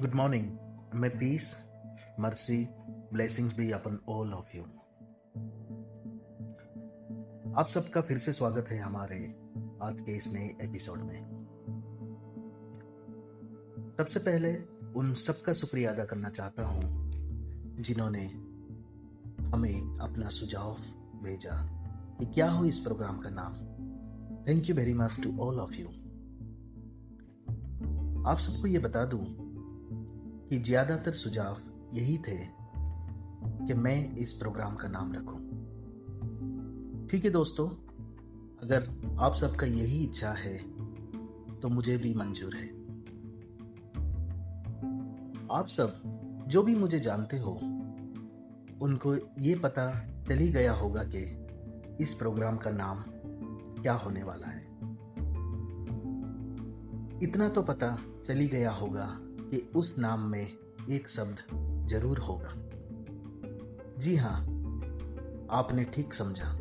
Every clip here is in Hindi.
Good morning. May peace, mercy, blessings be upon all of you. आप सबका फिर से स्वागत है हमारे आज के इस नए एपिसोड में सबसे पहले उन सबका शुक्रिया अदा करना चाहता हूँ जिन्होंने हमें अपना सुझाव भेजा कि क्या हो इस प्रोग्राम का नाम thank you very much to all of you आप सबको ये बता दूँ कि ज़्यादातर सुझाव यही थे कि मैं इस प्रोग्राम का नाम रखूँ। ठीक है दोस्तों, अगर आप सबका यही इच्छा है तो मुझे भी मंजूर है। आप सब जो भी मुझे जानते हो, उनको ये पता चल ही गया होगा कि इस प्रोग्राम का नाम क्या होने वाला है। इतना तो पता चली गया होगा कि उस नाम में एक शब्द ज़रूर होगा। जी हाँ आपने ठीक समझा।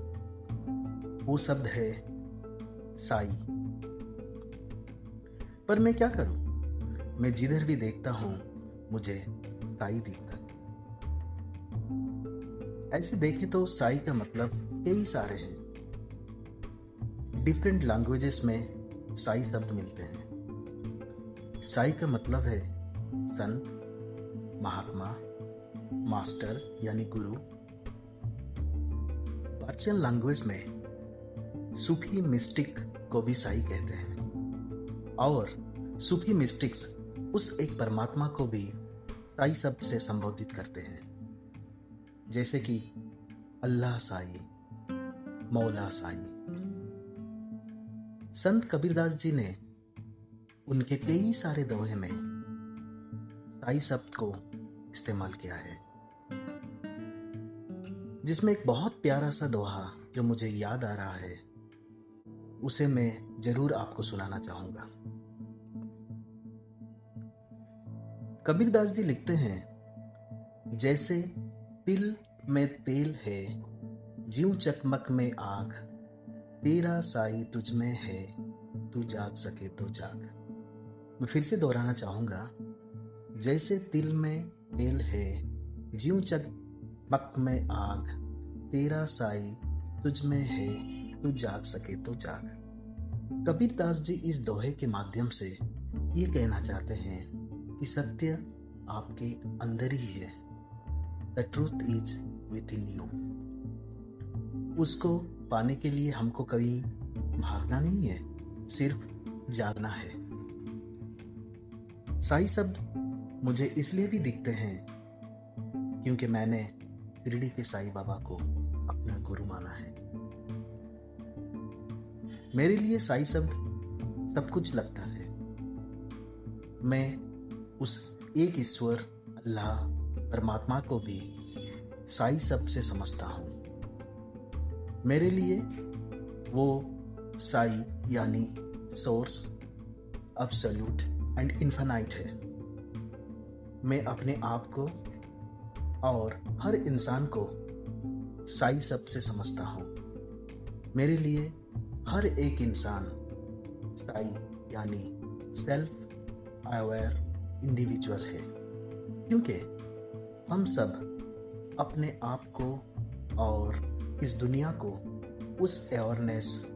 वो शब्द है, साई। पर मैं क्या करूँ? मैं जिधर भी देखता हूँ, मुझे साई दिखता है। ऐसे देखे तो साई का मतलब कई सारे हैं। डिफरेंट लैंग्वेजेस में साई शब्द मिलते हैं। साई का मतलब है संत, महात्मा, मास्टर यानी गुरु। पर्शियन लैंग्वेज में सूफी मिस्टिक को भी साई कहते हैं। और सूफी मिस्टिक्स उस एक परमात्मा को भी साई शब्द से संबोधित करते हैं। जैसे कि अल्लाह साई, मौला साई। संत कबीरदास जी ने उनके कई सारे दोहे में साई शब्द को इस्तेमाल किया है, जिसमें एक बहुत प्यारा सा दोहा जो मुझे याद आ रहा है, उसे मैं ज़रूर आपको सुनाना चाहूँगा। कबीरदास जी लिखते हैं, जैसे तिल में तेल है, जीव चकमक में आग, तेरा साई तुझ में है, तू जाग सके तो जाग। मैं फिर से दोहराना चाहूँगा जैसे तिल में तेल है जीव चक पक में आग, तेरा साई तुझ में है, तू जाग सके तो जाग। कबीर दास जी इस दोहे के माध्यम से ये कहना चाहते हैं कि सत्य आपके अंदर ही है। The truth is within you उसको पाने के लिए हमको कभी भागना नहीं है, सिर्फ़ जागना है। साई शब्द मुझे इसलिए भी दिखते हैं क्योंकि मैंने शिरडी के साई बाबा को अपना गुरु माना है। मेरे लिए साई शब्द सब कुछ लगता है। मैं उस एक ईश्वर, अल्लाह, परमात्मा को भी साई शब्द से समझता हूँ। मेरे लिए वो साई यानी सोर्स अब्सोल्यूट एंड इन्फेनाइट है। मैं अपने आप को और हर इंसान को साई सबसे समझता हूँ। मेरे लिए हर एक इंसान साई यानी सेल्फ अवेयर इंडिविजुअल है। क्योंकि हम सब अपने आप को और इस दुनिया को उस अवेयरनेस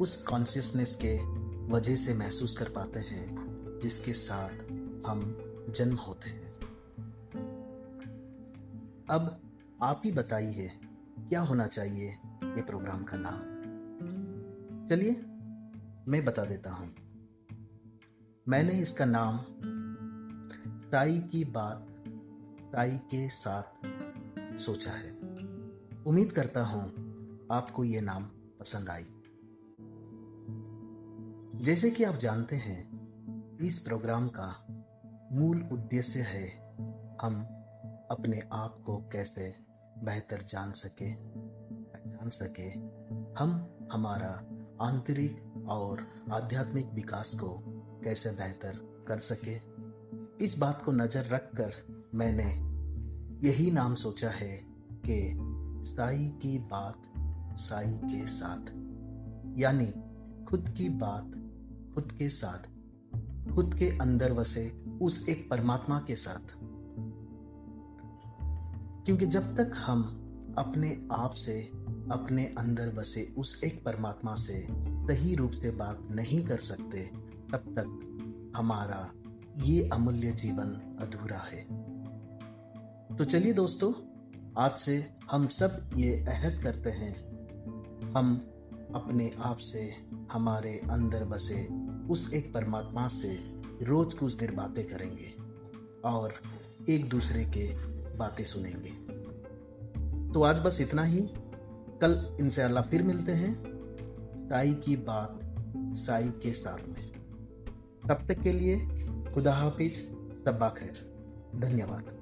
उस कॉन्शियसनेस के वजह से महसूस कर पाते हैं, जिसके साथ हम जन्म होते हैं। अब आप ही बताइए, क्या होना चाहिए ये प्रोग्राम का नाम? चलिए, मैं बता देता हूँ। मैंने इसका नाम साई की बात, साई के साथ सोचा है। उम्मीद करता हूँ आपको यह नाम पसंद आई। जैसे कि आप जानते हैं, इस प्रोग्राम का मूल उद्देश्य है हम अपने आप को कैसे बेहतर जान सके? पहचान सके। हम, हमारा आंतरिक और आध्यात्मिक विकास को कैसे बेहतर कर सके? इस बात को नज़र रखकर मैंने यही नाम सोचा है कि साई की बात साई के साथ। यानी खुद की बात खुद के साथ। खुद के अंदर वसे उस एक परमात्मा के साथ। क्योंकि जब तक हम अपने आप से, अपने अंदर बसे उस एक परमात्मा से सही रूप से बात नहीं कर सकते, तब तक हमारा ये अमूल्य जीवन अधूरा है। तो चलिए दोस्तों, आज से हम सब ये अहद करते हैं। हम अपने आप से, हमारे अंदर बसे उस एक परमात्मा से रोज कुछ देर बातें करेंगे और एक दूसरे के बातें सुनेंगे। तो आज बस इतना ही। कल इंशाल्लाह फिर मिलते हैं। साई की बात साई के साथ में। तब तक के लिए खुदा हाफिज सब्बा खैर। धन्यवाद।